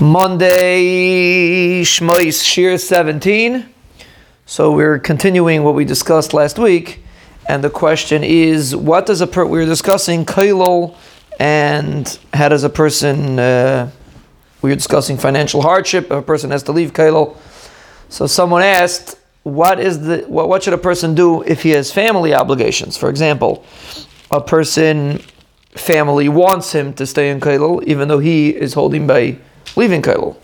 Monday, Shmois Shiur 17. So we're continuing what we discussed last week, and the question is, what does a per- we were discussing kollel, and how does a person? Uh, we were discussing financial hardship. A person has to leave kollel. So someone asked, what is the what, what should a person do if he has family obligations? For example, a person family wants him to stay in kollel, even though he is holding by leaving Kollel.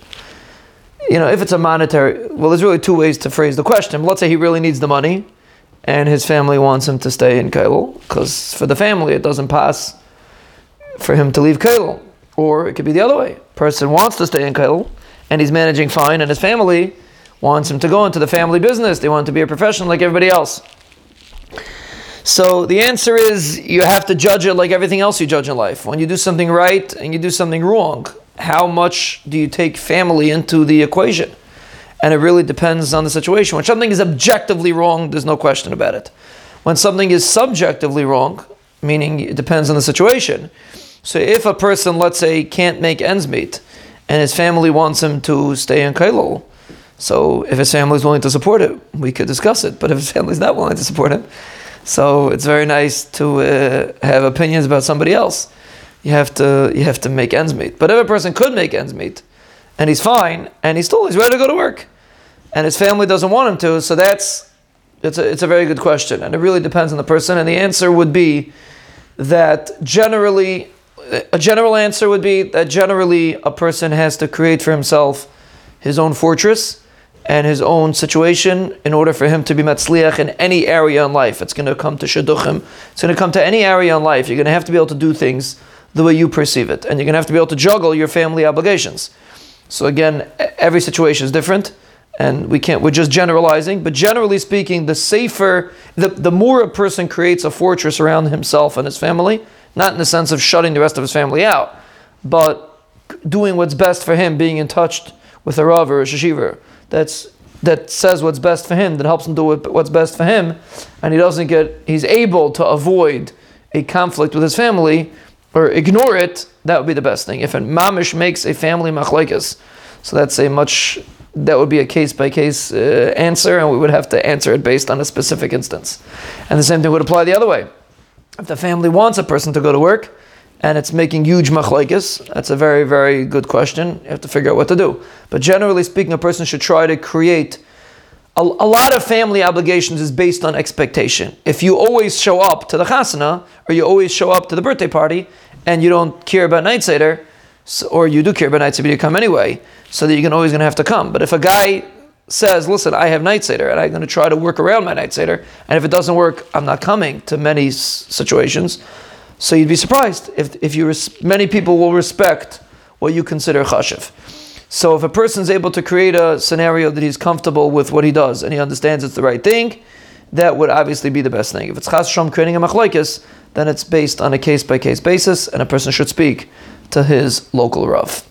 You know, if it's a monetary, well, there's really two ways to phrase the question. Let's say he really needs the money, and his family wants him to stay in Kollel, because for the family it doesn't pass for him to leave Kollel. Or it could be the other way. Person wants to stay in Kollel, and he's managing fine, and his family wants him to go into the family business. They want him to be a professional like everybody else. So the answer is you have to judge it like everything else you judge in life. When you do something right and you do something wrong, how much do you take family into the equation? And it really depends on the situation. When something is objectively wrong, there's no question about it. When something is subjectively wrong, meaning it depends on the situation. So if a person, let's say, can't make ends meet, and his family wants him to stay in Kollel, so if his family is willing to support it, we could discuss it. But if his family is not willing to support him, so it's very nice to uh, have opinions about somebody else you have to you have to make ends meet. But if a person could make ends meet, and he's fine, and he's still he's ready to go to work, and his family doesn't want him to, so that's it's a, it's a very good question, and it really depends on the person. And the answer would be that generally, a general answer would be that generally a person has to create for himself his own fortress and his own situation in order for him to be matzliach in any area in life. It's going to come to shidduchim. It's going to come to any area in life. You're going to have to be able to do things the way you perceive it. And you're going to have to be able to juggle your family obligations. So again, every situation is different. And we can't, we're just generalizing, but generally speaking, the safer, the, the more a person creates a fortress around himself and his family, not in the sense of shutting the rest of his family out, but doing what's best for him, being in touch with a Rav or a Rosh Yeshiva that's that says what's best for him, that helps him do what's best for him, and he doesn't get, he's able to avoid a conflict with his family or ignore it, that would be the best thing. If a mamish makes a family machlekes, so that's a much that would be a case by case uh, answer, and we would have to answer it based on a specific instance. And the same thing would apply the other way. If the family wants a person to go to work, and it's making huge machlekes, that's a very very good question. You have to figure out what to do. But generally speaking, a person should try to create a, a, lot of family obligations is based on expectation. If you always show up to the chasana, or you always show up to the birthday party, and you don't care about night seder, so, or you do care about night seder, but you come anyway, so that you're always going to have to come. But if a guy says, listen, I have night seder, and I'm going to try to work around my night seder, and if it doesn't work, I'm not coming to many situations, so you'd be surprised if, if you res- many people will respect what you consider chashiv. So if a person's able to create a scenario that he's comfortable with what he does and he understands it's the right thing, that would obviously be the best thing. If it's chas shom creating a machlekes, then it's based on a case by case basis, and a person should speak to his local rav.